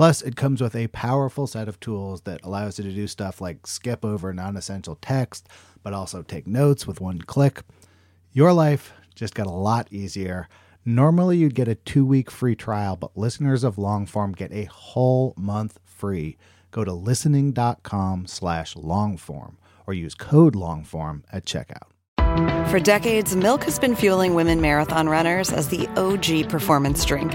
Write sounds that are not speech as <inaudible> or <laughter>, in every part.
Plus, it comes with a powerful set of tools that allows you to do stuff like skip over non essential text, but also take notes with one click. Your life just got a lot easier. Normally, you'd get a two week free trial, but listeners of Longform get a whole month free. Go to listening.com slash longform or use code longform at checkout. For decades, Milk has been fueling women marathon runners as the OG performance drink.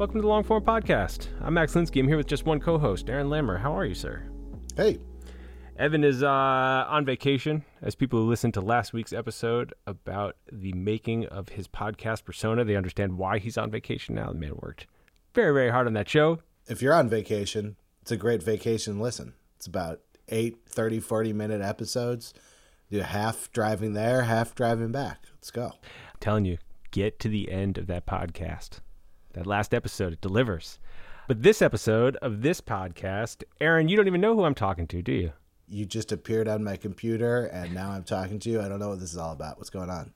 welcome to the Longform Podcast. I'm Max Linsky. I'm here with just one co-host, Aaron Lammer. How are you, sir? Hey, Evan is uh, on vacation. As people who listened to last week's episode about the making of his podcast persona, they understand why he's on vacation now. The man worked very, very hard on that show. if you're on vacation, it's a great vacation listen. It's about 8, 30, 40 minute episodes. Do half driving there, half driving back. Let's go. I'm telling you, get to the end of that podcast. That last episode, it delivers. But this episode of this podcast, Aaron, you don't even know who I'm talking to, do you? You just appeared on my computer and now I'm talking to you. I don't know what this is all about. What's going on?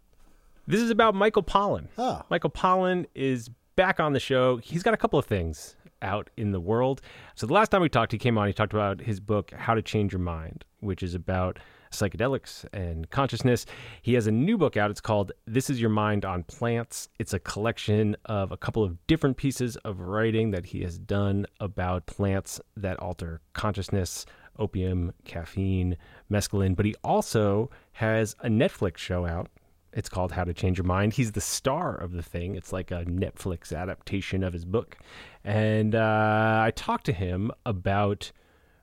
This is about Michael Pollan. Oh. Michael Pollan is back on the show. He's got a couple of things out in the world. So the last time we talked, he came on, he talked about his book, How to Change Your Mind, which is about psychedelics and consciousness. He has a new book out. It's called This Is Your Mind on Plants. It's a collection of a couple of different pieces of writing that he has done about plants that alter consciousness, opium, caffeine, mescaline. But he also has a Netflix show out it's called How to Change Your Mind. He's the star of the thing. It's like a Netflix adaptation of his book. And uh, I talked to him about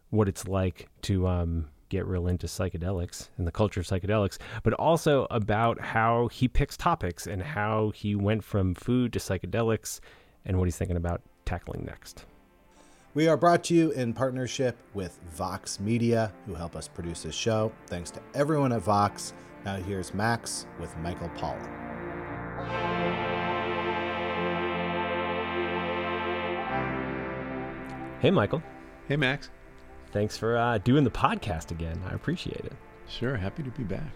what it's like to um, get real into psychedelics and the culture of psychedelics, but also about how he picks topics and how he went from food to psychedelics and what he's thinking about tackling next. We are brought to you in partnership with Vox Media, who help us produce this show. Thanks to everyone at Vox. Now here's Max with Michael Pollan. Hey, Michael. Hey, Max. Thanks for uh, doing the podcast again. I appreciate it. Sure, happy to be back.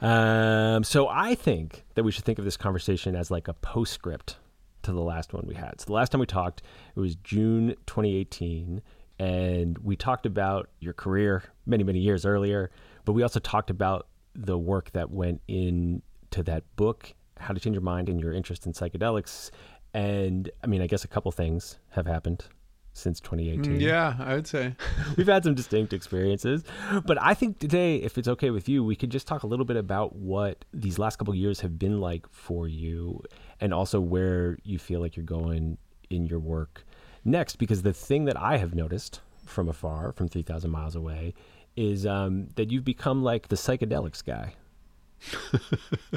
Um, so I think that we should think of this conversation as like a postscript to the last one we had. So the last time we talked, it was June 2018, and we talked about your career many, many years earlier, but we also talked about the work that went into that book, How to Change Your Mind and your interest in psychedelics. And I mean, I guess a couple things have happened since 2018. Mm, Yeah, I would say. <laughs> We've had some distinct experiences, but I think today, if it's okay with you, we could just talk a little bit about what these last couple of years have been like for you, and also where you feel like you're going in your work next. Because the thing that I have noticed from afar, from 3,000 miles away, is um, that you've become like the psychedelics guy. <laughs>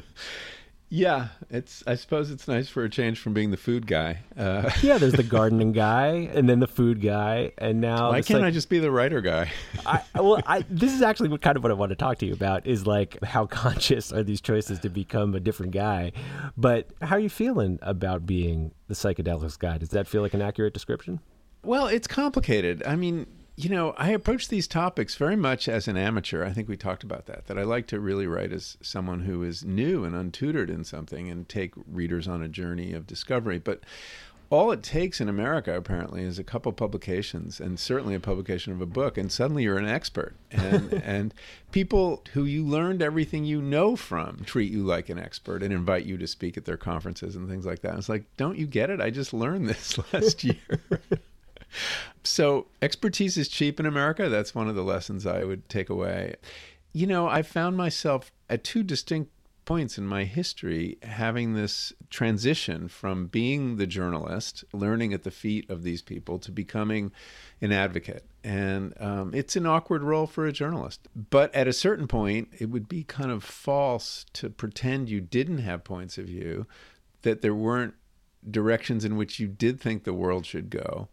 Yeah, it's. I suppose it's nice for a change from being the food guy. Uh, <laughs> Yeah, there's the gardening guy, and then the food guy, and now why can't psych- I just be the writer guy? I, <laughs> well, I, this is actually what kind of what I want to talk to you about is like how <laughs> conscious are these choices to become a different guy. But how are you feeling about being the psychedelics guy? Does that feel like an accurate description? Well, it's complicated. I mean, you know, I approach these topics very much as an amateur. I think we talked about that. That I like to really write as someone who is new and untutored in something and take readers on a journey of discovery. But all it takes in America apparently is a couple publications and certainly a publication of a book and suddenly you're an expert and <laughs> and people who you learned everything you know from treat you like an expert and invite you to speak at their conferences and things like that. It's like, don't you get it? I just learned this <laughs> last year. <laughs> so expertise is cheap in America. That's one of the lessons I would take away. You know, I found myself at two distinct points in my history having this transition from being the journalist, learning at the feet of these people, to becoming an advocate. And um, it's an awkward role for a journalist. But at a certain point, it would be kind of false to pretend you didn't have points of view, that there weren't directions in which you did think the world should go.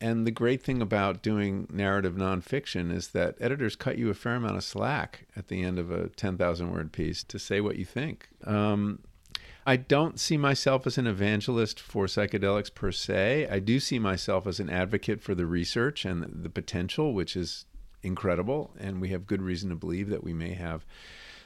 And the great thing about doing narrative nonfiction is that editors cut you a fair amount of slack at the end of a 10,000 word piece to say what you think. Um, I don't see myself as an evangelist for psychedelics per se. I do see myself as an advocate for the research and the potential, which is incredible. And we have good reason to believe that we may have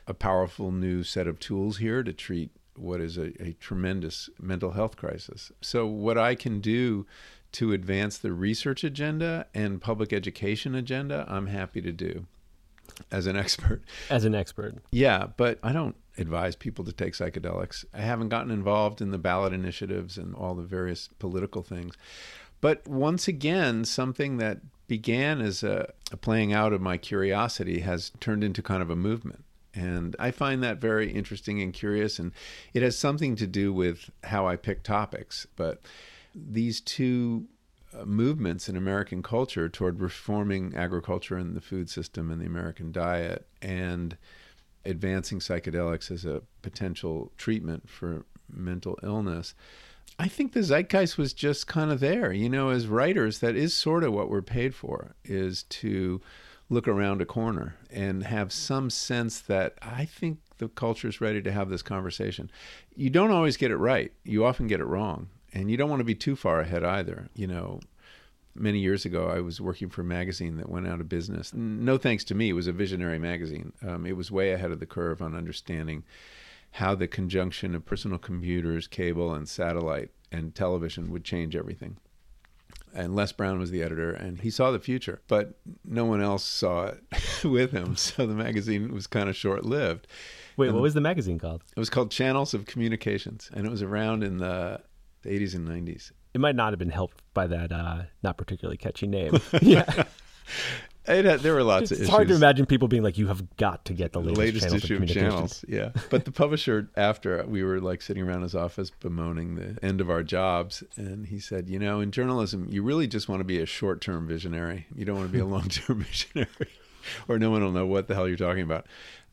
a powerful new set of tools here to treat what is a, a tremendous mental health crisis. So, what I can do to advance the research agenda and public education agenda, I'm happy to do as an <laughs> expert. As an expert. Yeah, but I don't advise people to take psychedelics. I haven't gotten involved in the ballot initiatives and all the various political things. But once again, something that began as a, a playing out of my curiosity has turned into kind of a movement. And I find that very interesting and curious. And it has something to do with how I pick topics. But these two uh, movements in American culture toward reforming agriculture and the food system and the American diet and advancing psychedelics as a potential treatment for mental illness. I think the zeitgeist was just kind of there. You know, as writers, that is sort of what we're paid for, is to look around a corner and have some sense that I think the culture is ready to have this conversation. You don't always get it right. You often get it wrong and you don't want to be too far ahead either. You know, many years ago, I was working for a magazine that went out of business. No thanks to me, it was a visionary magazine. Um, it was way ahead of the curve on understanding how the conjunction of personal computers, cable, and satellite and television would change everything. And Les Brown was the editor, and he saw the future, but no one else saw it <laughs> with him. So the magazine was kind of short lived. Wait, and what was the magazine called? It was called Channels of Communications, and it was around in the the 80s and 90s. It might not have been helped by that uh, not particularly catchy name. <laughs> <laughs> yeah. Had, there were lots it's of issues. It's hard to imagine people being like, "You have got to get the latest, latest channels issue of, channels." Yeah, <laughs> but the publisher, after we were like sitting around his office bemoaning the end of our jobs, and he said, "You know, in journalism, you really just want to be a short-term visionary. You don't want to be a long-term visionary, or no one will know what the hell you're talking about."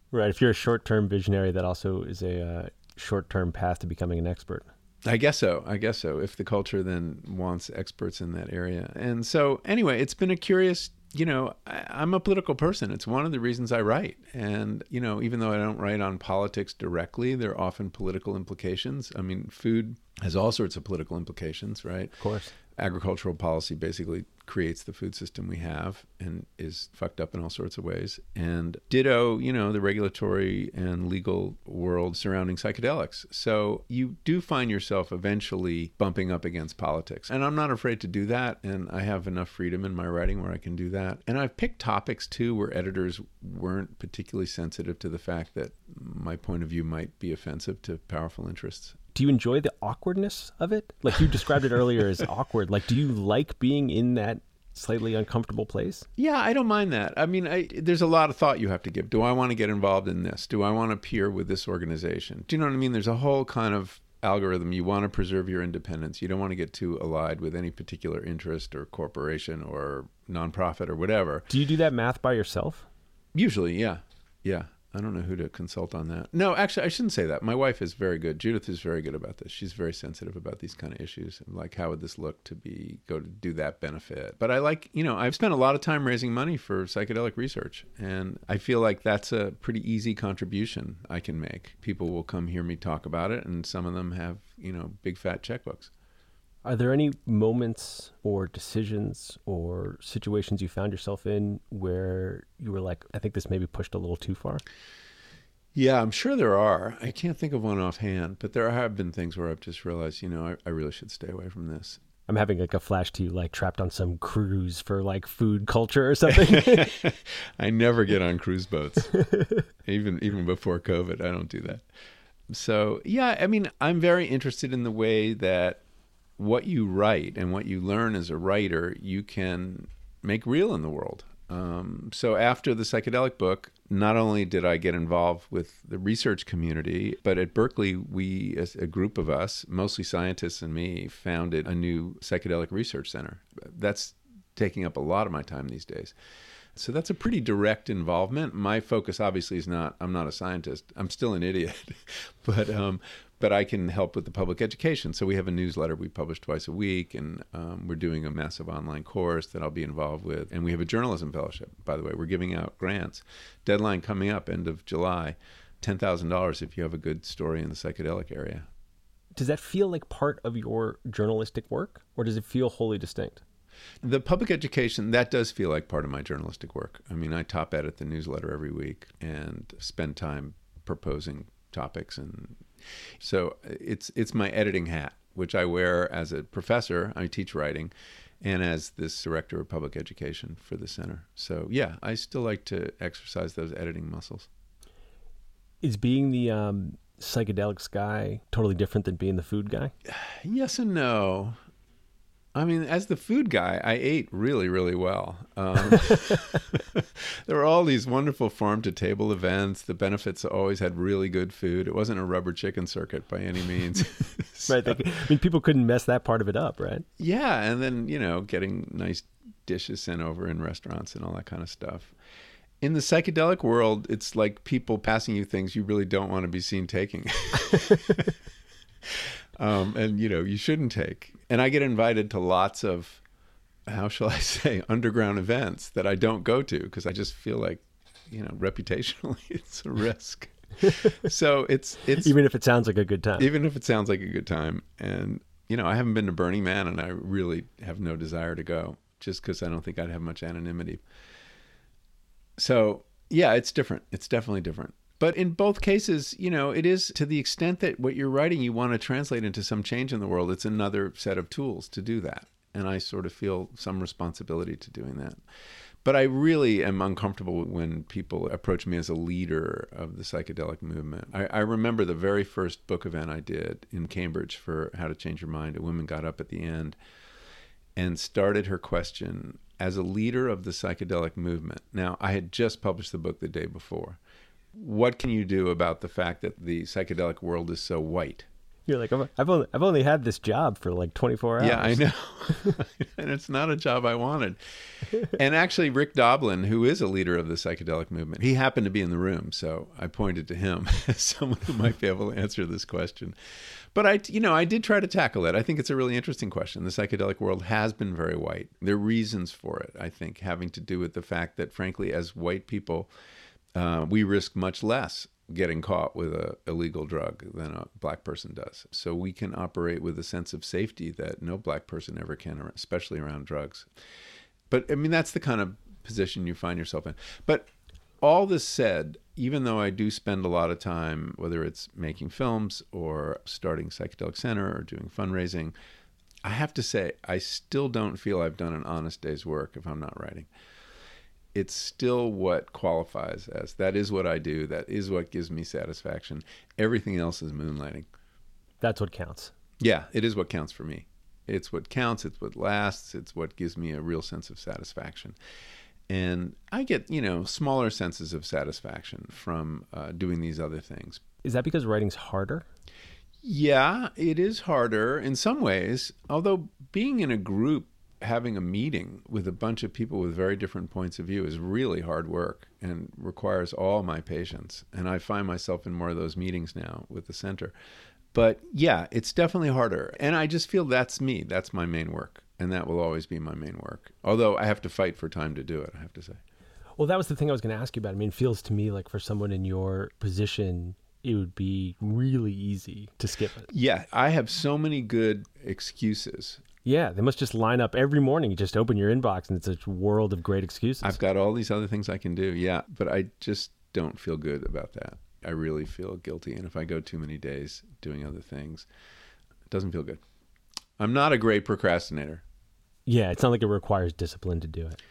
Right. If you're a short-term visionary, that also is a uh, short-term path to becoming an expert. I guess so. I guess so. If the culture then wants experts in that area. And so, anyway, it's been a curious, you know, I, am a political person. It's one of the reasons I write. And, you know, even though I don't write on politics directly, there are often political implications. I mean, food has all sorts of political implications, right? Of course. Agricultural policy basically creates the food system we have and is fucked up in all sorts of ways. And ditto, you know, the regulatory and legal world surrounding psychedelics. So you do find yourself eventually bumping up against politics. And I'm not afraid to do that. And I have enough freedom in my writing where I can do that. And I've picked topics too where editors weren't particularly sensitive to the fact that my point of view might be offensive to powerful interests do you enjoy the awkwardness of it? Like you described it earlier as <laughs> awkward. Like, do you like being in that slightly uncomfortable place? Yeah, I don't mind that. I mean, I, there's a lot of thought you have to give. Do I want to get involved in this? Do I want to peer with this organization? Do you know what I mean? There's a whole kind of algorithm. You want to preserve your independence. You don't want to get too allied with any particular interest or corporation or nonprofit or whatever. Do you do that math by yourself? Usually, yeah. Yeah. I don't know who to consult on that. No, actually, I shouldn't say that. My wife is very good. Judith is very good about this. She's very sensitive about these kind of issues. Like, how would this look to be go to do that benefit? But I like, you know, I've spent a lot of time raising money for psychedelic research, and I feel like that's a pretty easy contribution I can make. People will come hear me talk about it, and some of them have, you know, big fat checkbooks. Are there any moments or decisions or situations you found yourself in where you were like, I think this maybe pushed a little too far? Yeah, I'm sure there are. I can't think of one offhand, but there have been things where I've just realized, you know, I, I really should stay away from this. I'm having like a flash to you, like trapped on some cruise for like food culture or something. <laughs> I never get on cruise boats, <laughs> even even before COVID. I don't do that. So yeah, I mean, I'm very interested in the way that what you write and what you learn as a writer, you can make real in the world. Um, so after the psychedelic book, not only did I get involved with the research community, but at Berkeley, we, a group of us, mostly scientists and me, founded a new psychedelic research center. That's taking up a lot of my time these days. So that's a pretty direct involvement. My focus obviously is not I'm not a scientist. I'm still an idiot. <laughs> but um, but I can help with the public education. So we have a newsletter we publish twice a week, and um, we're doing a massive online course that I'll be involved with. And we have a journalism fellowship, by the way. We're giving out grants. Deadline coming up, end of July. $10,000 if you have a good story in the psychedelic area. Does that feel like part of your journalistic work, or does it feel wholly distinct? The public education, that does feel like part of my journalistic work. I mean, I top edit the newsletter every week and spend time proposing topics and so it's it's my editing hat, which I wear as a professor. I teach writing, and as this director of public education for the center. So yeah, I still like to exercise those editing muscles. Is being the um, psychedelics guy totally different than being the food guy? <sighs> Yes and no. I mean, as the food guy, I ate really, really well. Um, <laughs> there were all these wonderful farm to table events. The benefits always had really good food. It wasn't a rubber chicken circuit by any means. so, <laughs> right. They, I mean, people couldn't mess that part of it up, right? Yeah. And then, you know, getting nice dishes sent over in restaurants and all that kind of stuff. In the psychedelic world, it's like people passing you things you really don't want to be seen taking. <laughs> um, and, you know, you shouldn't take and I get invited to lots of how shall I <laughs> say underground events that I don't go to because I just feel like you know reputationally <laughs> it's a risk. <laughs> so it's it's even if it sounds like a good time. Even if it sounds like a good time, and you know I haven't been to Burning Man, and I really have no desire to go just because I don't think I'd have much anonymity. So yeah, it's different. It's definitely different. But in both cases, you know, it is to the extent that what you're writing you want to translate into some change in the world, it's another set of tools to do that. And I sort of feel some responsibility to doing that. But I really am uncomfortable when people approach me as a leader of the psychedelic movement. I, I remember the very first book event I did in Cambridge for How to Change Your Mind. A woman got up at the end and started her question as a leader of the psychedelic movement. Now, I had just published the book the day before what can you do about the fact that the psychedelic world is so white? You're like, I've only, I've only had this job for like 24 hours. Yeah, I know. <laughs> <laughs> and it's not a job I wanted. and actually, Rick Doblin, who is a leader of the psychedelic movement, he happened to be in the room. So I pointed to him as <laughs> someone who might be able to answer this question. But I, you know, I did try to tackle it. I think it's a really interesting question. The psychedelic world has been very white. There are reasons for it, I think, having to do with the fact that, frankly, as white people, uh, we risk much less getting caught with a illegal drug than a black person does. So we can operate with a sense of safety that no black person ever can, especially around drugs. But I mean, that's the kind of position you find yourself in. But all this said, even though I do spend a lot of time, whether it's making films or starting Psychedelic Center or doing fundraising, I have to say, I still don't feel I've done an honest day's work if I'm not writing it's still what qualifies as that is what I do. That is what gives me satisfaction. Everything else is moonlighting. That's what counts. Yeah, it is what counts for me. It's what counts. It's what lasts. It's what gives me a real sense of satisfaction. And I get, you know, smaller senses of satisfaction from uh, doing these other things. Is that because writing's harder? Yeah, it is harder in some ways. Although being in a group having a meeting with a bunch of people with very different points of view is really hard work and requires all my patience. And I find myself in more of those meetings now with the center. But yeah, it's definitely harder. And I just feel that's me. That's my main work. And that will always be my main work. Although I have to fight for time to do it, I have to say. Well, that was the thing I was going to ask you about. I mean, it feels to me like for someone in your position, it would be really easy to skip it. Yeah, I have so many good excuses yeah, they must just line up every morning. You just open your inbox and it's a world of great excuses. I've got all these other things I can do. Yeah, but I just don't feel good about that. I really feel guilty. And if I go too many days doing other things, it doesn't feel good. I'm not a great procrastinator. Yeah, it's not like it requires discipline to do it.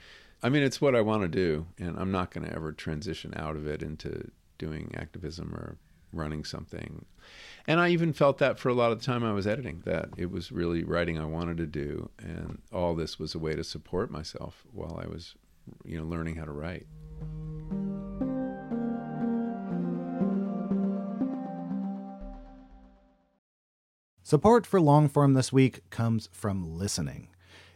I mean, it's what I want to do, and I'm not going to ever transition out of it into doing activism or running something. And I even felt that for a lot of the time I was editing, that it was really writing I wanted to do, and all this was a way to support myself while I was, you know, learning how to write. Support for Longform this week comes from listening.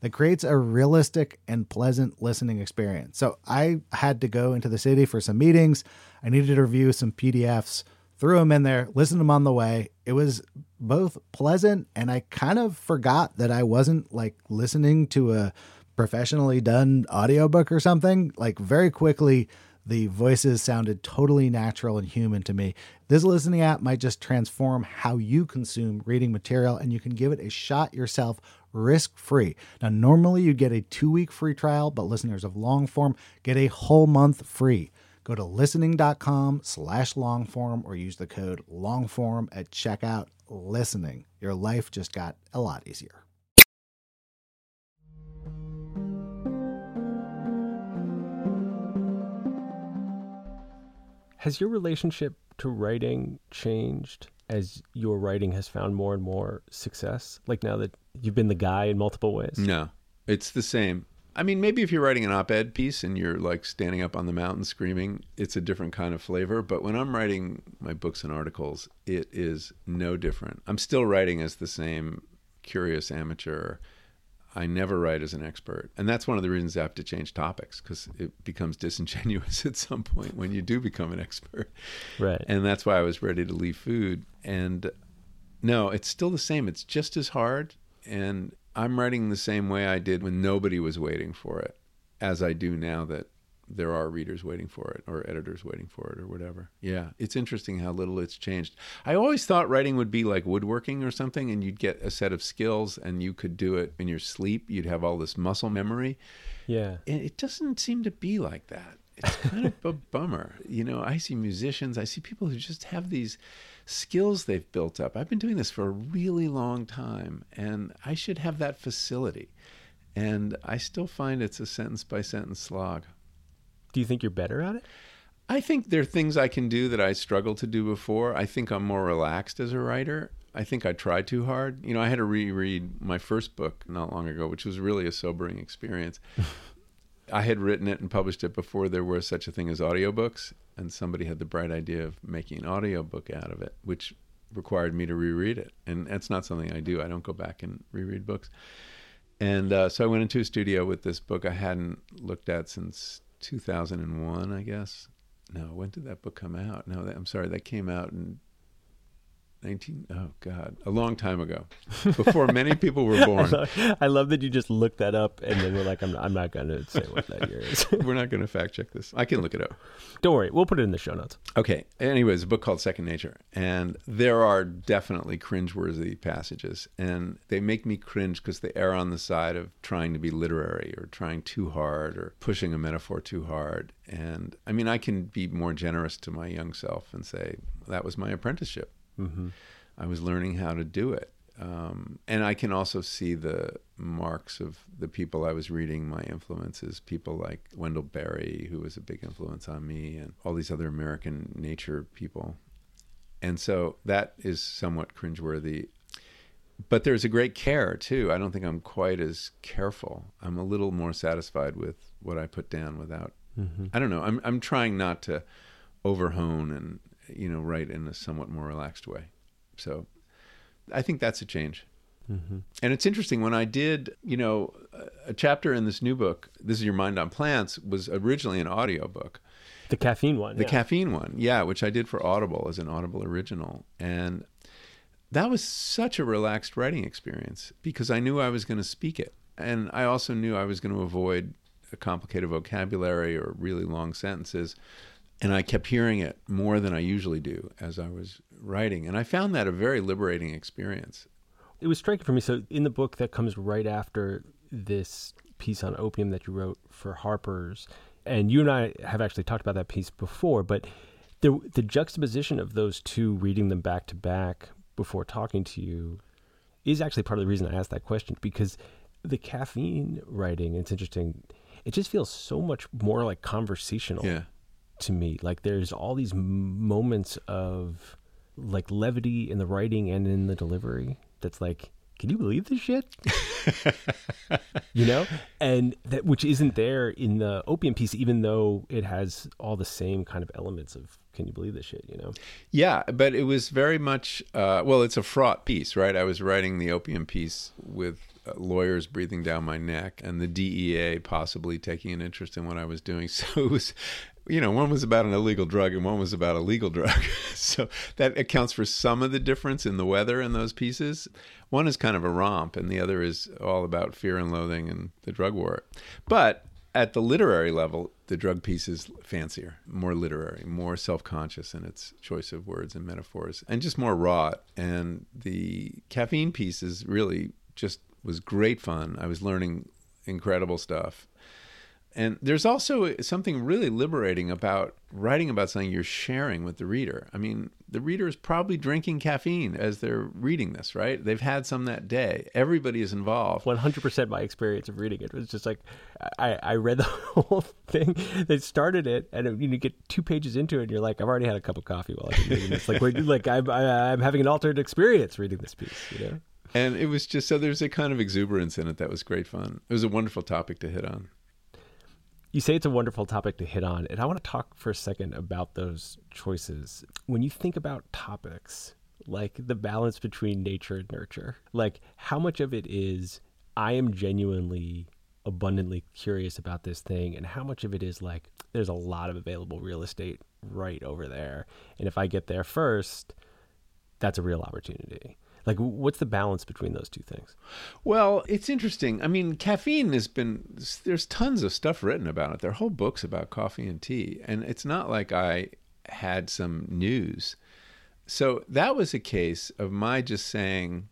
that creates a realistic and pleasant listening experience. So I had to go into the city for some meetings. I needed to review some PDFs, threw them in there, listened to them on the way. It was both pleasant and I kind of forgot that I wasn't like listening to a professionally done audiobook or something. Like very quickly, the voices sounded totally natural and human to me. This listening app might just transform how you consume reading material, and you can give it a shot yourself risk free. Now, normally you'd get a two week free trial, but listeners of Longform get a whole month free. Go to listening.com slash longform or use the code longform at checkout. Listening. Your life just got a lot easier. Has your relationship to writing changed as your writing has found more and more success? Like now that you've been the guy in multiple ways? No, it's the same. I mean, maybe if you're writing an op ed piece and you're like standing up on the mountain screaming, it's a different kind of flavor. But when I'm writing my books and articles, it is no different. I'm still writing as the same curious amateur I never write as an expert. And that's one of the reasons I have to change topics because it becomes <laughs> disingenuous at some point when you do become an expert. Right. And that's why I was ready to leave food. And no, it's still the same. It's just as hard. And I'm writing the same way I did when nobody was waiting for it as I do now that there are readers waiting for it or editors waiting for it or whatever. Yeah, it's interesting how little it's changed. I always thought writing would be like woodworking or something and you'd get a set of skills and you could do it in your sleep. You'd have all this muscle memory. Yeah. And it doesn't seem to be like that. It's kind of a <laughs> bummer. You know, I see musicians, I see people who just have these skills they've built up. I've been doing this for a really long time and I should have that facility. And I still find it's a sentence by sentence slog. Do you think you're better at it? I think there are things I can do that I struggled to do before. I think I'm more relaxed as a writer. I think I tried too hard. You know, I had to reread my first book not long ago, which was really a sobering experience. <laughs> I had written it and published it before there was such a thing as audiobooks, and somebody had the bright idea of making an audiobook out of it, which required me to reread it. And that's not something I do. I don't go back and reread books. And uh, so I went into a studio with this book I hadn't looked at since 2001, I guess. No, when did that book come out? No, that, I'm sorry, that came out in 19 oh god a long time ago before many people were <laughs> born. I, love, I love that you just looked that up and then we're like i'm, I'm not going to say what that year is. <laughs> We're not going to fact check this. I can look it up. Don't worry we'll put it in the show notes. Okay anyways a book called second nature and there are definitely cringeworthy passages and they make me cringe because they err on the side of trying to be literary or trying too hard or pushing a metaphor too hard and i mean i can be more generous to my young self and say that was my apprenticeship mm-hmm. I was learning how to do it. Um, and I can also see the marks of the people I was reading, my influences, people like Wendell Berry, who was a big influence on me, and all these other American nature people. And so that is somewhat cringeworthy. But there's a great care too. I don't think I'm quite as careful. I'm a little more satisfied with what I put down without. Mm-hmm. I don't know. I'm I'm trying not to overhone and you know write in a somewhat more relaxed way. So I think that's a change. Mm-hmm. And it's interesting when I did, you know, a chapter in this new book, This is Your Mind on Plants, was originally an audio book. The caffeine one. The yeah. caffeine one, yeah, which I did for Audible as an Audible original. And that was such a relaxed writing experience because I knew I was going to speak it. And I also knew I was going to avoid a complicated vocabulary or really long sentences. And I kept hearing it more than I usually do as I was writing. And I found that a very liberating experience. It was striking for me. So, in the book that comes right after this piece on opium that you wrote for Harper's, and you and I have actually talked about that piece before, but the, the juxtaposition of those two, reading them back to back before talking to you, is actually part of the reason I asked that question because the caffeine writing, it's interesting, it just feels so much more like conversational Yeah. To me. Like there's all these moments of like levity in the writing and in the delivery that's like, can you believe this shit? <laughs> you know? And that which isn't there in the opium piece, even though it has all the same kind of elements of can you believe this shit, you know? Yeah, but it was very much, uh, well, it's a fraught piece, right? I was writing the opium piece with uh, lawyers breathing down my neck and the DEA possibly taking an interest in what I was doing. <laughs> So it was, you know, one was about an illegal drug and one was about a legal <laughs> drug. so that accounts for some of the difference in the weather in those pieces. One is kind of a romp and the other is all about fear and loathing and the drug war. But at the literary level, the drug piece is fancier, more literary, more self conscious in its choice of words and metaphors, and just more raw. And the caffeine piece is really just was great fun. I was learning incredible stuff. And there's also something really liberating about writing about something you're sharing with the reader. I mean, the reader is probably drinking caffeine as they're reading this, right? They've had some that day. Everybody is involved. 100% my experience of reading it was just like I, I read <laughs> the whole thing they started it and you, you get two pages into it and you're like i've already had a cup of coffee while i've been reading this like, we're, like I'm, I, I'm having an altered experience reading this piece you know And it was just so there's a kind of exuberance in it that was great fun. It was a wonderful topic to hit on. You say it's a wonderful topic to hit on and i want to talk for a second about those choices. When you think about topics like the balance between nature and nurture like how much of it is i am genuinely abundantly curious about this thing and how much of it is like there's a lot of available real estate right over there and if i get there first that's a real opportunity like what's the balance between those two things Well, it's interesting. I mean, caffeine has been there's tons of stuff written about it. There are whole books about coffee and tea, and it's not like I had some news. So that was a case of my just saying,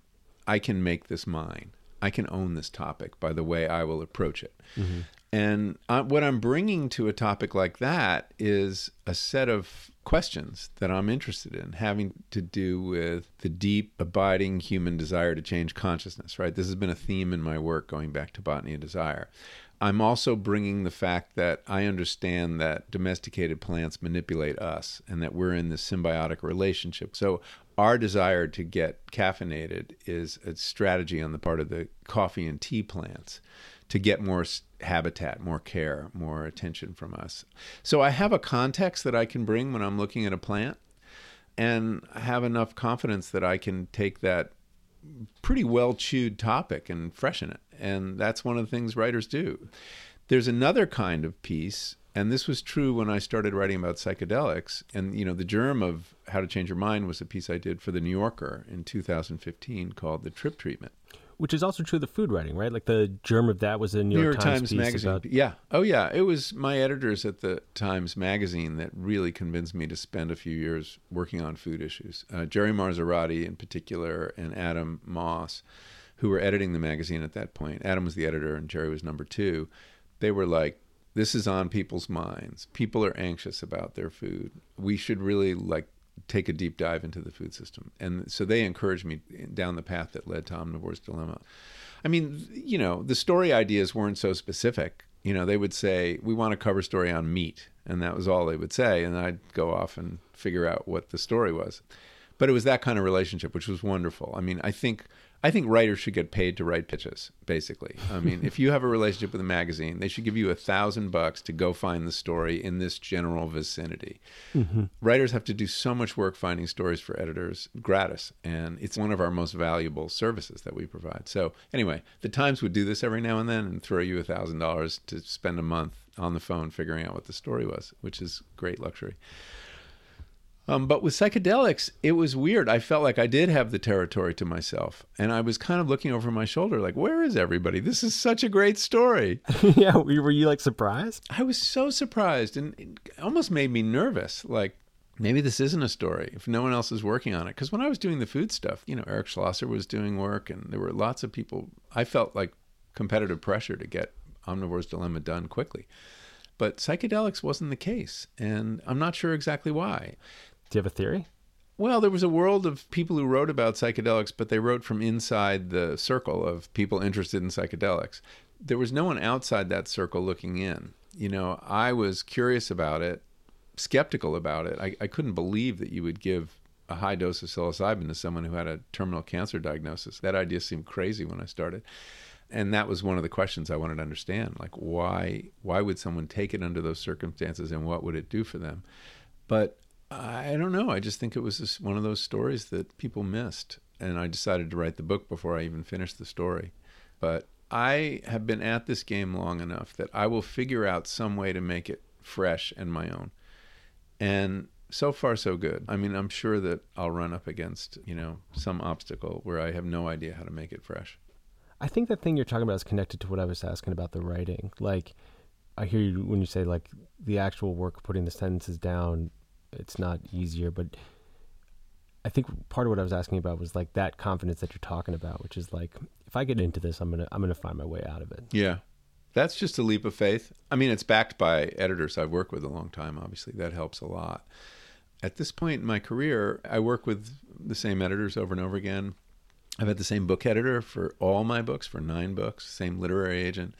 I can make this mine. I can own this topic by the way I will approach it. And uh, what I'm bringing to a topic like that is a set of questions that I'm interested in, having to do with the deep, abiding human desire to change consciousness, right? This has been a theme in my work going back to Botany of Desire. I'm also bringing the fact that I understand that domesticated plants manipulate us and that we're in this symbiotic relationship. So, our desire to get caffeinated is a strategy on the part of the coffee and tea plants to get more habitat, more care, more attention from us. So I have a context that I can bring when I'm looking at a plant and have enough confidence that I can take that pretty well chewed topic and freshen it. And that's one of the things writers do. There's another kind of piece and this was true when I started writing about psychedelics. And you know, the germ of How to Change Your Mind was a piece I did for the New Yorker in 2015 called "The Trip Treatment." Which is also true of the food writing, right? Like the germ of that was a New, New York, York Times, Times, piece Magazine. about Yeah. Oh, yeah. It was my editors at the Times Magazine that really convinced me to spend a few years working on food issues. Uh, Jerry Marzorati, in particular, and Adam Moss, who were editing the magazine at that point. Adam was the editor, and Jerry was number two. They were like, "This is on people's minds. People are anxious about their food. We should really like." Take a deep dive into the food system and so they encouraged me down the path that led to omnivore's dilemma I mean, you know, the story ideas weren't so specific. You know, they would say, we want a cover story on meat. And that was all they would say. And I'd go off and figure out what the story was. But it was that kind of relationship, which was wonderful. I mean, I think. I think writers should get paid to write pitches, basically. I mean, if you have a relationship with a magazine, they should give you a thousand bucks to go find the story in this general vicinity. Mm-hmm. Writers have to do so much work finding stories for editors gratis, and it's one of our most valuable services that we provide. So, anyway, the Times would do this every now and then and throw you a thousand dollars to spend a month on the phone figuring out what the story was, which is great luxury. Um, but with psychedelics, it was weird. I felt like I did have the territory to myself. And I was kind of looking over my shoulder, like, where is everybody? This is such a great story. <laughs> yeah. Were you like surprised? I was so surprised and it almost made me nervous. Like, maybe this isn't a story if no one else is working on it. Because when I was doing the food stuff, you know, Eric Schlosser was doing work and there were lots of people. I felt like competitive pressure to get Omnivore's Dilemma done quickly. But psychedelics wasn't the case. And I'm not sure exactly why. Do you have a theory? Well, there was a world of people who wrote about psychedelics, but they wrote from inside the circle of people interested in psychedelics. There was no one outside that circle looking in. You know, I was curious about it, skeptical about it. I, I couldn't believe that you would give a high dose of psilocybin to someone who had a terminal cancer diagnosis. That idea seemed crazy when I started. And that was one of the questions I wanted to understand. Like why why would someone take it under those circumstances and what would it do for them? But I don't know. I just think it was just one of those stories that people missed. And I decided to write the book before I even finished the story. But I have been at this game long enough that I will figure out some way to make it fresh and my own. And so far, so good. I mean, I'm sure that I'll run up against, you know, some obstacle where I have no idea how to make it fresh. I think the thing you're talking about is connected to what I was asking about the writing. Like, I hear you when you say, like, the actual work, putting the sentences down, it's not easier, but I think part of what I was asking about was like that confidence that you're talking about, which is like if I get into this, I'm gonna I'm gonna find my way out of it. Yeah, that's just a leap of faith. I mean, it's backed by editors I've worked with a long time. Obviously, that helps a lot. At this point in my career, I work with the same editors over and over again. I've had the same book editor for all my books, for nine books, same literary agent.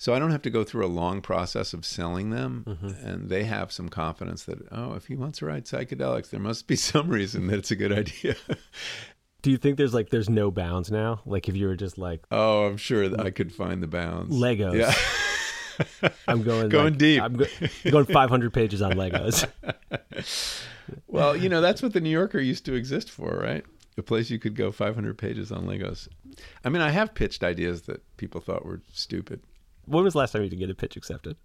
So I don't have to go through a long process of selling them. Mm-hmm. And they have some confidence that, oh, if he wants to write psychedelics, there must be some reason that it's a good idea. <laughs> Do you think there's like there's no bounds now? Like if you were just like Oh, I'm sure that I could find the bounds. Legos. Yeah. <laughs> I'm going going like, deep. I'm go- going 500 pages on Legos. <laughs> well, you know, that's what the New Yorker used to exist for, right? A place you could go 500 pages on Legos. I mean, I have pitched ideas that people thought were stupid. When was the last time you did get a pitch accepted?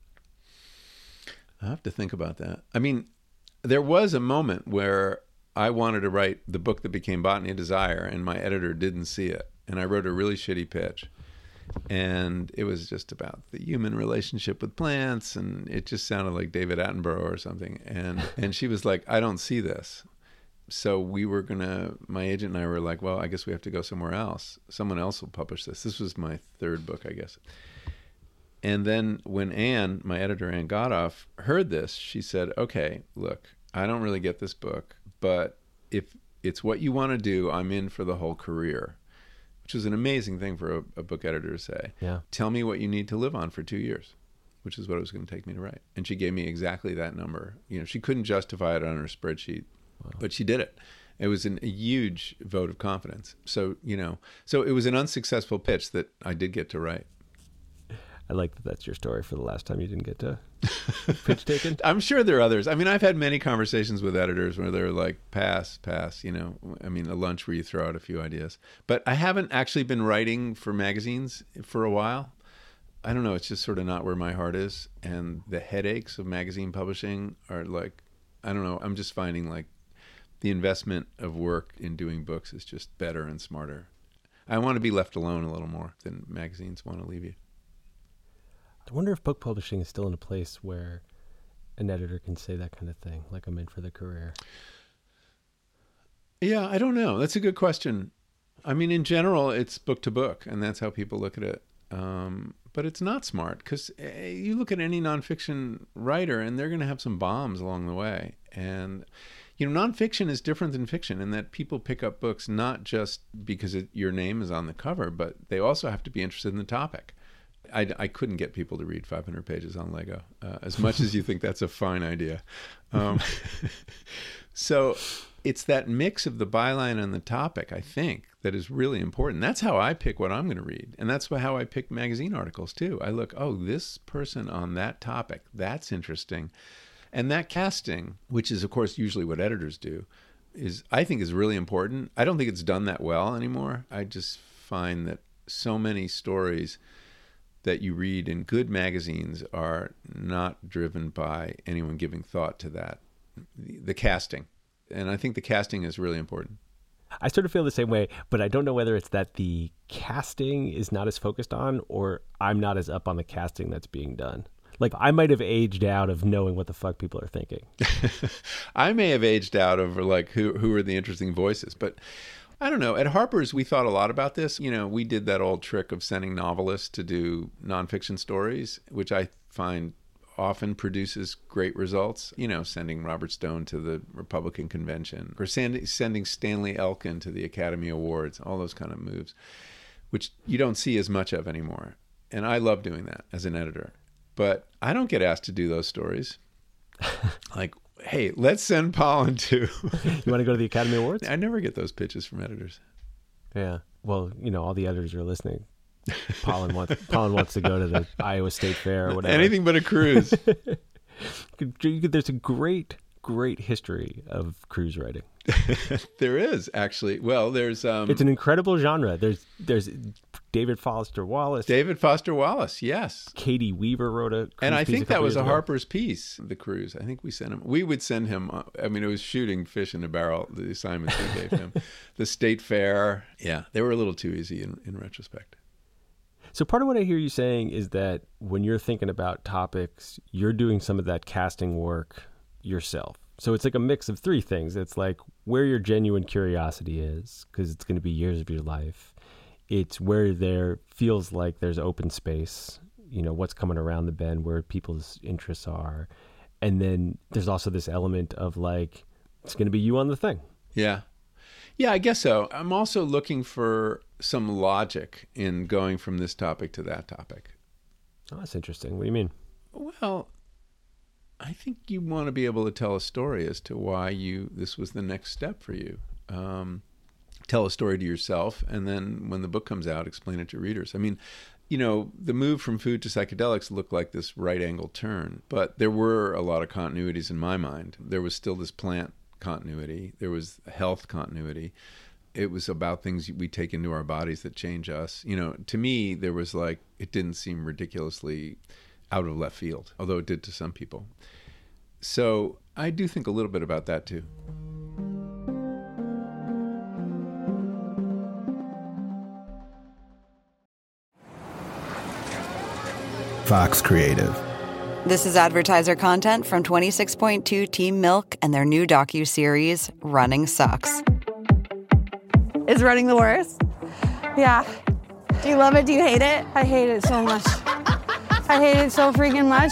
I have to think about that. I mean, there was a moment where I wanted to write the book that became Botany of Desire, and my editor didn't see it. And I wrote a really shitty pitch. And it was just about the human relationship with plants, and it just sounded like David Attenborough or something. And <laughs> and she was like, "I don't see this." So we were gonna. My agent and I were like, "Well, I guess we have to go somewhere else. Someone else will publish this." This was my third book, I guess. And then when Ann, my editor Ann Godoff, heard this, she said, "Okay, look, I don't really get this book, but if it's what you want to do, I'm in for the whole career." Which is an amazing thing for a, a book editor to say. Yeah. Tell me what you need to live on for two years, which is what it was going to take me to write. And she gave me exactly that number. You know, she couldn't justify it on her spreadsheet, wow. but she did it. It was an, a huge vote of confidence. So, you know, so it was an unsuccessful pitch that I did get to write. I like that that's your story for the last time you didn't get to <laughs> pitch taken. I'm sure there are others. I mean, I've had many conversations with editors where they're like, pass, pass, you know, I mean, a lunch where you throw out a few ideas. But I haven't actually been writing for magazines for a while. I don't know. It's just sort of not where my heart is. And the headaches of magazine publishing are like, I don't know. I'm just finding like the investment of work in doing books is just better and smarter. I want to be left alone a little more than magazines want to leave you. I wonder if book publishing is still in a place where an editor can say that kind of thing, like I'm in for the career. Yeah, I don't know. That's a good question. I mean, in general, it's book to book, and that's how people look at it. Um, but it's not smart because eh, you look at any nonfiction writer, and they're going to have some bombs along the way. And you know, nonfiction is different than fiction in that people pick up books not just because it, your name is on the cover, but they also have to be interested in the topic. I, I couldn't get people to read 500 pages on Lego, uh, as much as you think that's a fine idea. Um, <laughs> so it's that mix of the byline and the topic, I think, that is really important. That's how I pick what I'm going to read. And that's how I pick magazine articles, too. I look, oh, this person on that topic, that's interesting. And that casting, which is, of course, usually what editors do, is, I think, is really important. I don't think it's done that well anymore. I just find that so many stories that you read in good magazines are not driven by anyone giving thought to that. The, the casting. And I think the casting is really important. I sort of feel the same way, but I don't know whether it's that the casting is not as focused on or I'm not as up on the casting that's being done. Like I might have aged out of knowing what the fuck people are thinking. <laughs> I may have aged out of like who who are the interesting voices, but I don't know. At Harper's, we thought a lot about this. You know, we did that old trick of sending novelists to do nonfiction stories, which I find often produces great results. You know, sending Robert Stone to the Republican convention or send, sending Stanley Elkin to the Academy Awards, all those kind of moves, which you don't see as much of anymore. And I love doing that as an editor. But I don't get asked to do those stories. <laughs> like, hey, let's send Pollan <laughs> to. you want to go to the Academy Awards? I never get those pitches from editors. Yeah. Well, you know, all the editors are listening. Pollan wants Pollan wants to go to the Iowa State Fair or whatever. Anything but a cruise. <laughs> There's a great, great history of cruise writing. <laughs> there is actually. Well, there's. Um, it's an incredible genre. There's there's David Foster Wallace. David Foster Wallace, yes. Katie Weaver wrote a. and I think that was a ago. Harper's piece. The cruise. I think we sent him. We would send him. Uh, I mean, it was shooting fish in a barrel. The assignments we gave him. <laughs> the state fair. Yeah, they were a little too easy in, in retrospect. So part of what I hear you saying is that when you're thinking about topics, you're doing some of that casting work yourself. So it's like a mix of three things. It's like where your genuine curiosity is, because it's going to be years of your life. It's where there feels like there's open space, you know, what's coming around the bend, where people's interests are. And then there's also this element of like, it's going to be you on the thing. Yeah. Yeah, I guess so. I'm also looking for some logic in going from this topic to that topic. Oh, that's interesting. What do you mean? Well, I think you want to be able to tell a story as to why you this was the next step for you. Um, tell a story to yourself, and then when the book comes out, explain it to readers. I mean, you know, the move from food to psychedelics looked like this right angle turn, but there were a lot of continuities in my mind. There was still this plant continuity, there was health continuity. It was about things we take into our bodies that change us. You know, to me, there was like, it didn't seem ridiculously out of left field, although it did to some people. So I do think a little bit about that too. Fox Creative. This is advertiser content from 26.2 Team Milk and their new docu-series Running Sucks. Is running the worst? Yeah. Do you love it? Do you hate it? I hate it so much. I hate it so freaking much.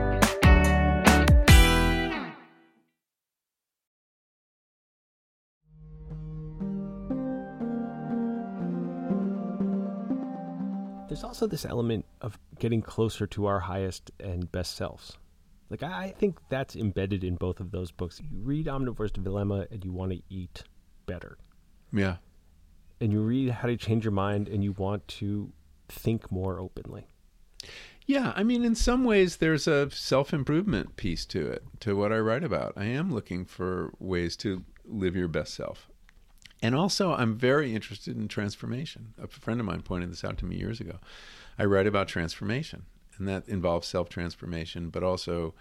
There's also this element of getting closer to our highest and best selves. Like I think that's embedded in both of those books. You read Omnivore's Dilemma and you want to eat better. Yeah. And you read How to Change Your Mind and you want to think more openly. Yeah, I mean, in some ways, there's a self improvement piece to it, to what I write about. I am looking for ways to live your best self. And also, I'm very interested in transformation. A friend of mine pointed this out to me years ago. I write about transformation, and that involves self transformation, but also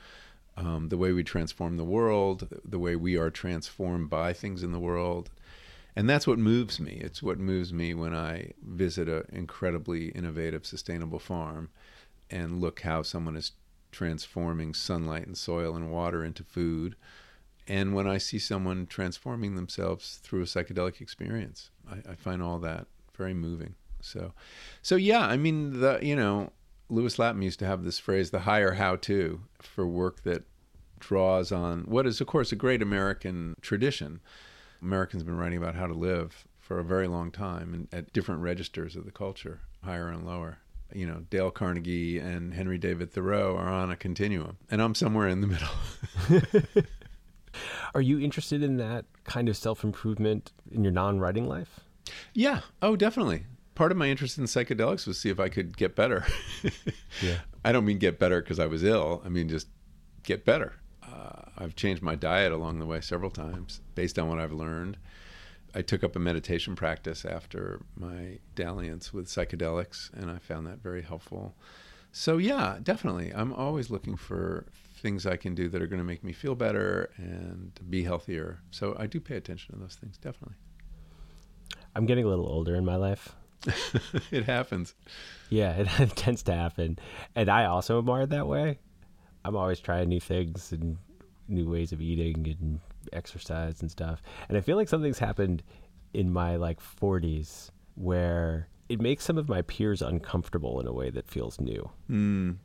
um, the way we transform the world, the way we are transformed by things in the world. And that's what moves me. It's what moves me when I visit an incredibly innovative, sustainable farm and look how someone is transforming sunlight and soil and water into food and when I see someone transforming themselves through a psychedelic experience, I, I find all that very moving. So, so yeah, I mean, the you know, Lewis Lapham used to have this phrase, "the higher how to," for work that draws on what is, of course, a great American tradition. Americans have been writing about how to live for a very long time and at different registers of the culture, higher and lower. You know, Dale Carnegie and Henry David Thoreau are on a continuum, and I'm somewhere in the middle. <laughs> <laughs> Are you interested in that kind of self improvement in your non writing life? Yeah. Oh, definitely. Part of my interest in psychedelics was see if I could get better. <laughs> Yeah. I don't mean get better because I was ill. I mean just get better. Uh, I've changed my diet along the way several times based on what I've learned. I took up a meditation practice after my dalliance with psychedelics, and I found that very helpful. So, yeah, definitely. I'm always looking for things I can do that are going to make me feel better and be healthier. So, I do pay attention to those things, definitely. I'm getting a little older in my life. <laughs> it happens. Yeah, <laughs> it tends to happen. And I also am wired that way. I'm always trying new things and new ways of eating and exercise and stuff. And I feel like something's happened in my like 40s where it makes some of my peers uncomfortable in a way that feels new. Mm.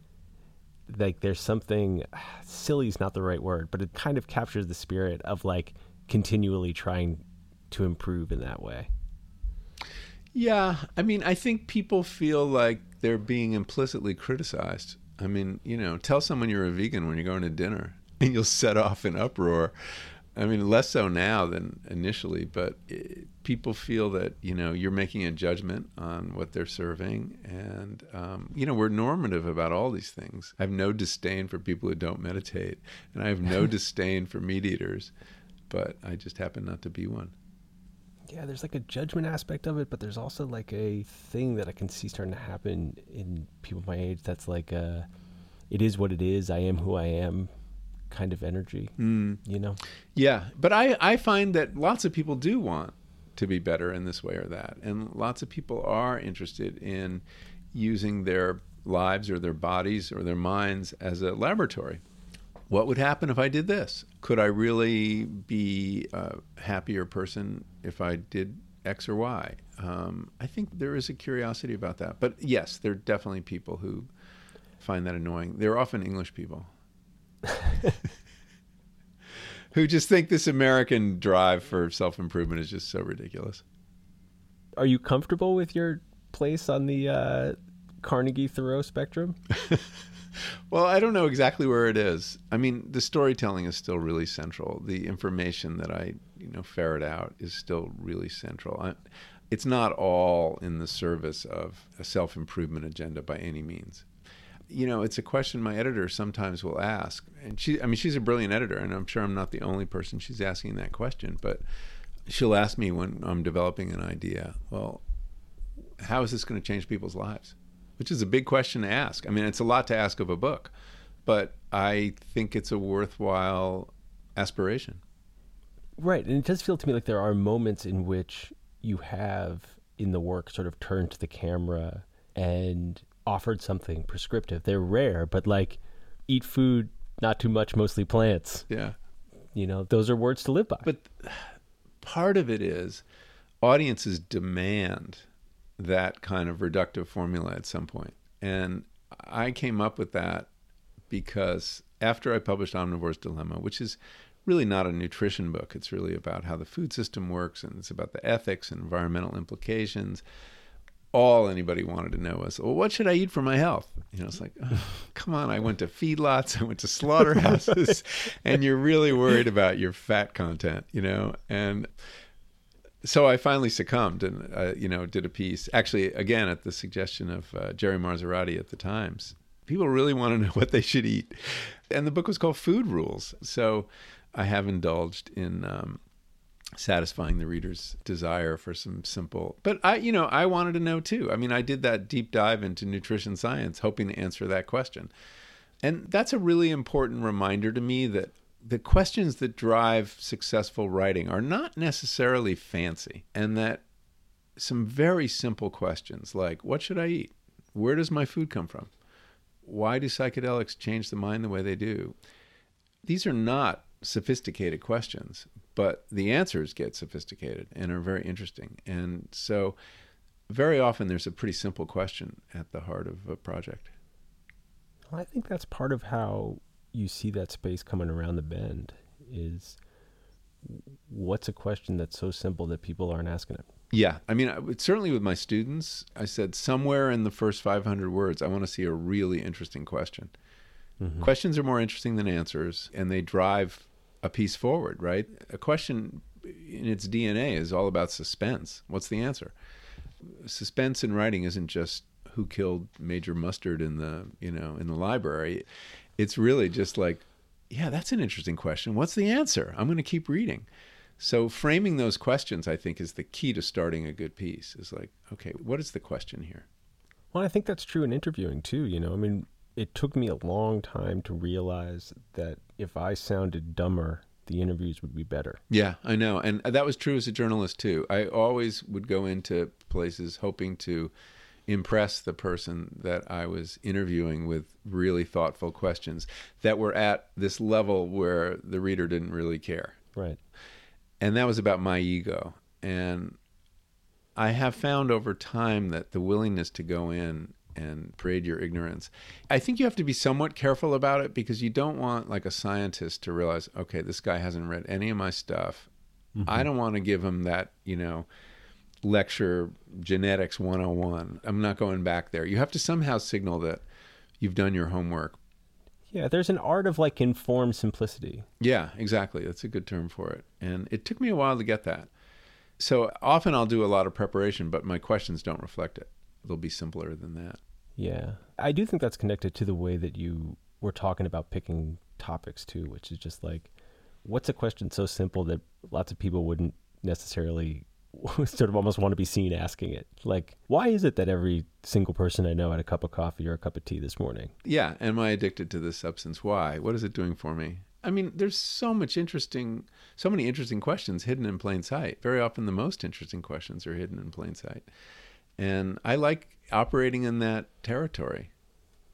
Like there's something <sighs> silly is not the right word, but it kind of captures the spirit of like continually trying to improve in that way. Yeah, I mean, I think people feel like they're being implicitly criticized. I mean, you know, tell someone you're a vegan when you're going to dinner and you'll set off an uproar. I mean, less so now than initially, but it, people feel that, you know, you're making a judgment on what they're serving. And, um, you know, we're normative about all these things. I have no disdain for people who don't meditate, and I have no <laughs> disdain for meat eaters, but I just happen not to be one yeah, there's like a judgment aspect of it, but there's also like a thing that I can see starting to happen in people my age that's like a, it is what it is, I am who I am kind of energy, mm. you know? Yeah, but I, I find that lots of people do want to be better in this way or that. And lots of people are interested in using their lives or their bodies or their minds as a laboratory what would happen if I did this? Could I really be a happier person if I did X or Y? Um, I think there is a curiosity about that. But yes, there are definitely people who find that annoying. They're often English people <laughs> who just think this American drive for self improvement is just so ridiculous. Are you comfortable with your place on the uh, Carnegie Thoreau spectrum? <laughs> well, I don't know exactly where it is. I mean, the storytelling is still really central. The information that I, you know, ferret out is still really central. I, it's not all in the service of a self improvement agenda by any means. You know, it's a question my editor sometimes will ask, and she, I mean, she's a brilliant editor, and I'm sure I'm not the only person she's asking that question, but she'll ask me when I'm developing an idea, well, how is this going to change people's lives? which is a big question to ask. I mean, it's a lot to ask of a book, but I think it's a worthwhile aspiration. Right. And it does feel to me like there are moments in which you have in the work sort of turned to the camera and offered something prescriptive. They're rare, but like eat food, not too much, mostly plants. Yeah. You know, those are words to live by. But part of it is audiences demand that kind of reductive formula at some point. And I came up with that because after I published Omnivore's Dilemma, which is really not a nutrition book, it's really about how the food system works and it's about the ethics and environmental implications. All anybody wanted to know was, well, what should I eat for my health? You know, it's like, oh, come on, I went to feedlots, I went to slaughterhouses, <laughs> and you're really worried about your fat content, you know? And so I finally succumbed and uh, you know did a piece actually again at the suggestion of uh, Jerry Marzorati at the Times. People really want to know what they should eat, and the book was called Food Rules. So I have indulged in um, satisfying the reader's desire for some simple. But I, you know, I wanted to know too. I mean, I did that deep dive into nutrition science, hoping to answer that question, and that's a really important reminder to me that the questions that drive successful writing are not necessarily fancy, and that some very simple questions like what should I eat? Where does my food come from? Why do psychedelics change the mind the way they do? These are not sophisticated questions, but the answers get sophisticated and are very interesting. And so, very often, there's a pretty simple question at the heart of a project. Well, I think that's part of how you see that space coming around the bend is what's a question that's so simple that people aren't asking it? Yeah, I mean, I certainly with my students, I said somewhere in the first 500 words, I want to see a really interesting question. Mm-hmm. Questions are more interesting than answers, and they drive a piece forward, right? A question in its DNA is all about suspense. What's the answer? Suspense in writing isn't just who killed Major Mustard in the, you know, in the library. It's really just like, yeah, that's an interesting question. What's the answer? I'm going to keep reading. So framing those questions, I think, is the key to starting a good piece. Is like, okay, what is the question here? Well, I think that's true in interviewing too. You know, I mean, it took me a long time to realize that if I sounded dumber, the interviews would be better. Yeah, I know. And that was true as a journalist too. I always would go into places hoping to impress the person that I was interviewing with really thoughtful questions that were at this level where the reader didn't really care. Right. And that was about my ego. And I have found over time that the willingness to go in and parade your ignorance. I think you have to be somewhat careful about it because you don't want like a scientist to realize, okay, this guy hasn't read any of my stuff. I mm-hmm. don't want to give him that, you know, lecture genetics 101. I'm not going back there. You have to somehow signal that you've done your homework. Yeah, there's an art of like informed simplicity. Yeah, exactly. That's a good term for it. And it took me a while to get that. So often I'll do a lot of preparation, but my questions don't reflect it. They'll be simpler than that. Yeah. I do think that's connected to the way that you were talking about picking topics too, which is just like, what's a question so simple that lots of people wouldn't necessarily <laughs> sort of almost want to be seen asking it? Like, why is it that every single person I know had a cup of coffee or a cup of tea this morning? Yeah. Am I addicted to this substance? Why? What is it doing for me? I mean, there's so much interesting, so many interesting questions hidden in plain sight. Very often, the most interesting questions are hidden in plain sight. And I like operating in that territory.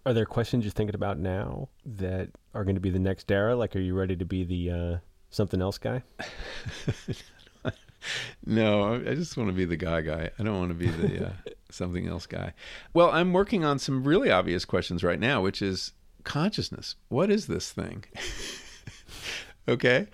Are there questions you're thinking about now that are going to be the next Dara? Like, are you ready to be the uh, something else guy? <laughs> No, I I just want to be the guy guy. I don't want to be the uh, <laughs> something else guy. Well, I'm working on some really obvious questions right now, which is consciousness. What is this thing? <laughs> okay.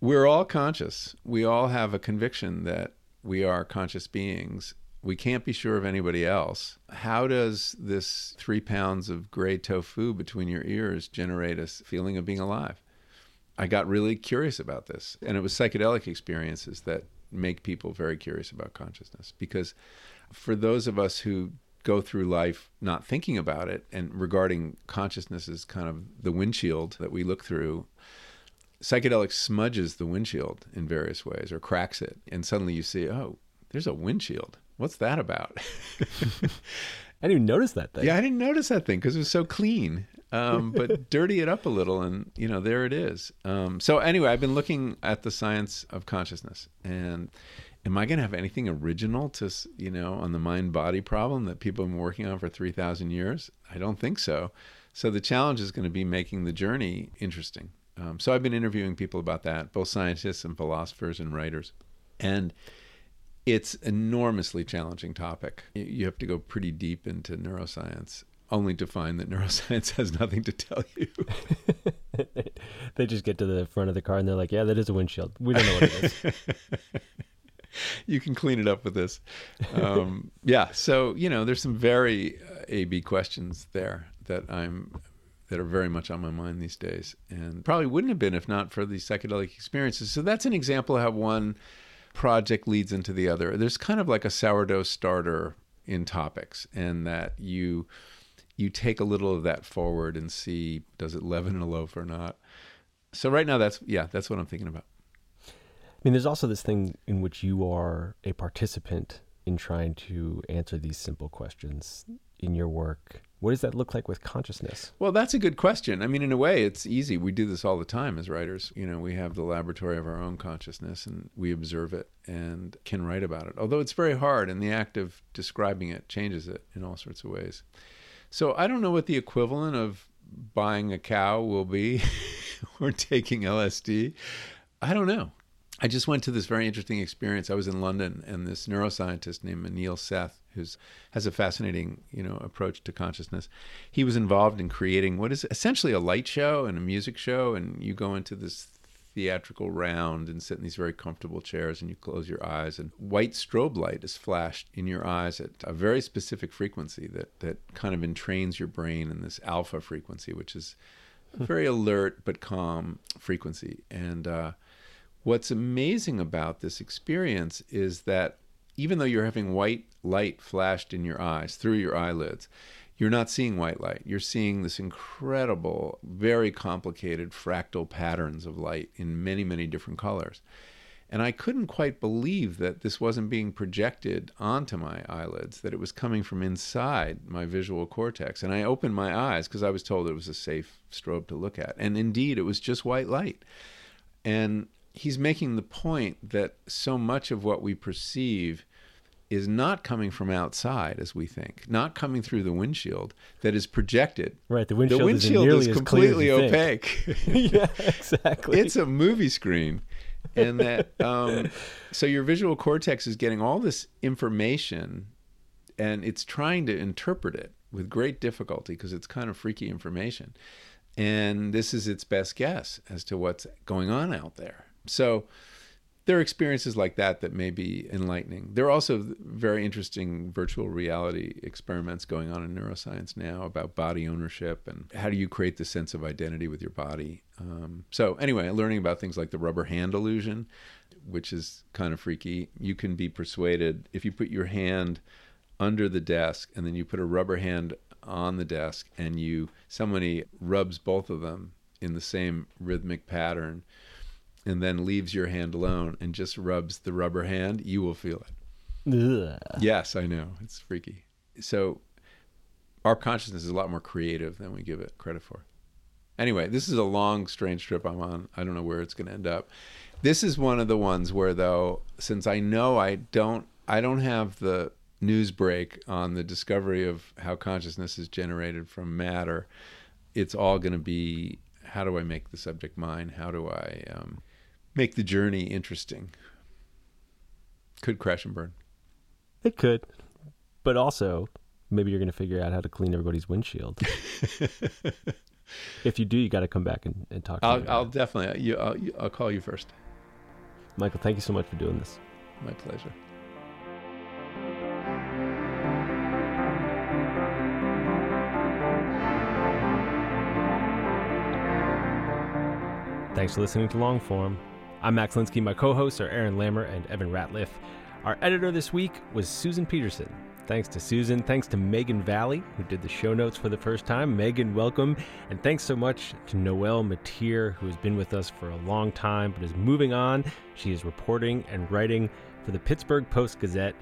We're all conscious. We all have a conviction that we are conscious beings. We can't be sure of anybody else. How does this three pounds of gray tofu between your ears generate a feeling of being alive? I got really curious about this. And it was psychedelic experiences that make people very curious about consciousness. Because for those of us who go through life not thinking about it and regarding consciousness as kind of the windshield that we look through, psychedelic smudges the windshield in various ways or cracks it. And suddenly you see, oh, there's a windshield. What's that about? <laughs> <laughs> I didn't even notice that thing. Yeah, I didn't notice that thing because it was so clean. Um, but <laughs> dirty it up a little, and you know, there it is. Um, so anyway, I've been looking at the science of consciousness, and am I going to have anything original to you know on the mind body problem that people have been working on for three thousand years? I don't think so. So the challenge is going to be making the journey interesting. Um, so I've been interviewing people about that, both scientists and philosophers and writers, and it's enormously challenging topic. You have to go pretty deep into neuroscience, only to find that <laughs> neuroscience has nothing to tell you. <laughs> they just get to the front of the car and they're like, "Yeah, that is a windshield. We don't know what it is." <laughs> you can clean it up with this. Um, yeah, so you know, there's some very uh, A/B questions there that I'm that are very much on my mind these days, and probably wouldn't have been if not for these psychedelic experiences. So that's an example of how one project leads into the other. There's kind of like a sourdough starter in topics, and that you you take a little of that forward and see does it leaven a loaf or not. So right now, that's yeah, that's what I'm thinking about. I mean, there's also this thing in which you are a participant in trying to answer these simple questions in your work. What does that look like with consciousness? Well, that's a good question. I mean, in a way, it's easy. We do this all the time as writers. You know, we have the laboratory of our own consciousness and we observe it and can write about it. Although it's very hard, and the act of describing it changes it in all sorts of ways. So I don't know what the equivalent of buying a cow will be. <laughs> or taking LSD. I don't know. I just went to this very interesting experience. I was in London, and this neuroscientist named Anil Seth, who has a fascinating, you know, approach to consciousness. He was involved in creating what is essentially a light show and a music show, and you go into this theatrical round and sit in these very comfortable chairs, and you close your eyes, and white strobe light is flashed in your eyes at a very specific frequency that that kind of entrains your brain in this alpha frequency, which is a very <laughs> alert but calm frequency, and uh, What's amazing about this experience is that even though you're having white light flashed in your eyes through your eyelids, you're not seeing white light. You're seeing this incredible, very complicated fractal patterns of light in many, many different colors. And I couldn't quite believe that this wasn't being projected onto my eyelids, that it was coming from inside my visual cortex. And I opened my eyes because I was told it was a safe strobe to look at. And indeed, it was just white light. And he's making the point that so much of what we perceive is not coming from outside as we think, not coming through the windshield that is projected. Right, the windshield, the windshield is, is completely opaque. <laughs> <laughs> yeah, exactly. it's a movie screen. And that um, <laughs> so your visual cortex is getting all this information and it's trying to interpret it with great difficulty because it's kind of freaky information. And this is its best guess as to what's going on out there. So there are experiences like that that may be enlightening. There are also very interesting virtual reality experiments going on in neuroscience now about body ownership and how do you create the sense of identity with your body. Um, so, anyway, learning about things like the rubber hand illusion, which is kind of freaky. You can be persuaded if you put your hand under the desk and then you put a rubber hand on the desk and you somebody rubs both of them in the same rhythmic pattern and then leaves your hand alone and just rubs the rubber hand, you will feel it. Ugh. Yes, I know. It's freaky. So our consciousness is a lot more creative than we give it credit for. Anyway, this is a long, strange trip I'm on. I don't know where it's going to end up. This is one of the ones where, though, since I know I don't, I don't have the news break on the discovery of how consciousness is generated from matter. It's all going to be how do I make the subject mine? How do I um, make the journey interesting. Could crash and burn. It could, but also maybe you're going to figure out how to clean everybody's windshield. <laughs> if you do, you got to come back and, and talk. I'll, I'll definitely. Uh, you, uh, I'll, I'll call you first. Michael, thank you so much for doing this. My pleasure. Thanks for listening to Longform. I'm Max Linsky. My co hosts are Aaron Lammer and Evan Ratliff. Our editor this week was Susan Peterson. Thanks to Susan. Thanks to Megan Valley, who did the show notes for the first time. Megan, welcome. And thanks so much to Noelle Mateer, who has been with us for a long time but is moving on. She is reporting and writing for the Pittsburgh Post Gazette.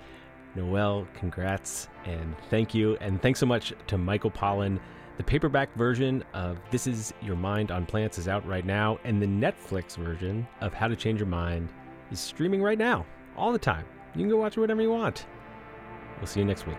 Noelle, congrats and thank you. And thanks so much to Michael Pollan the paperback version of This Is Your Mind on Plants is out right now, and the Netflix version of How to Change Your Mind is streaming right now, all the time. You can go watch it whenever you want. We'll see you next week.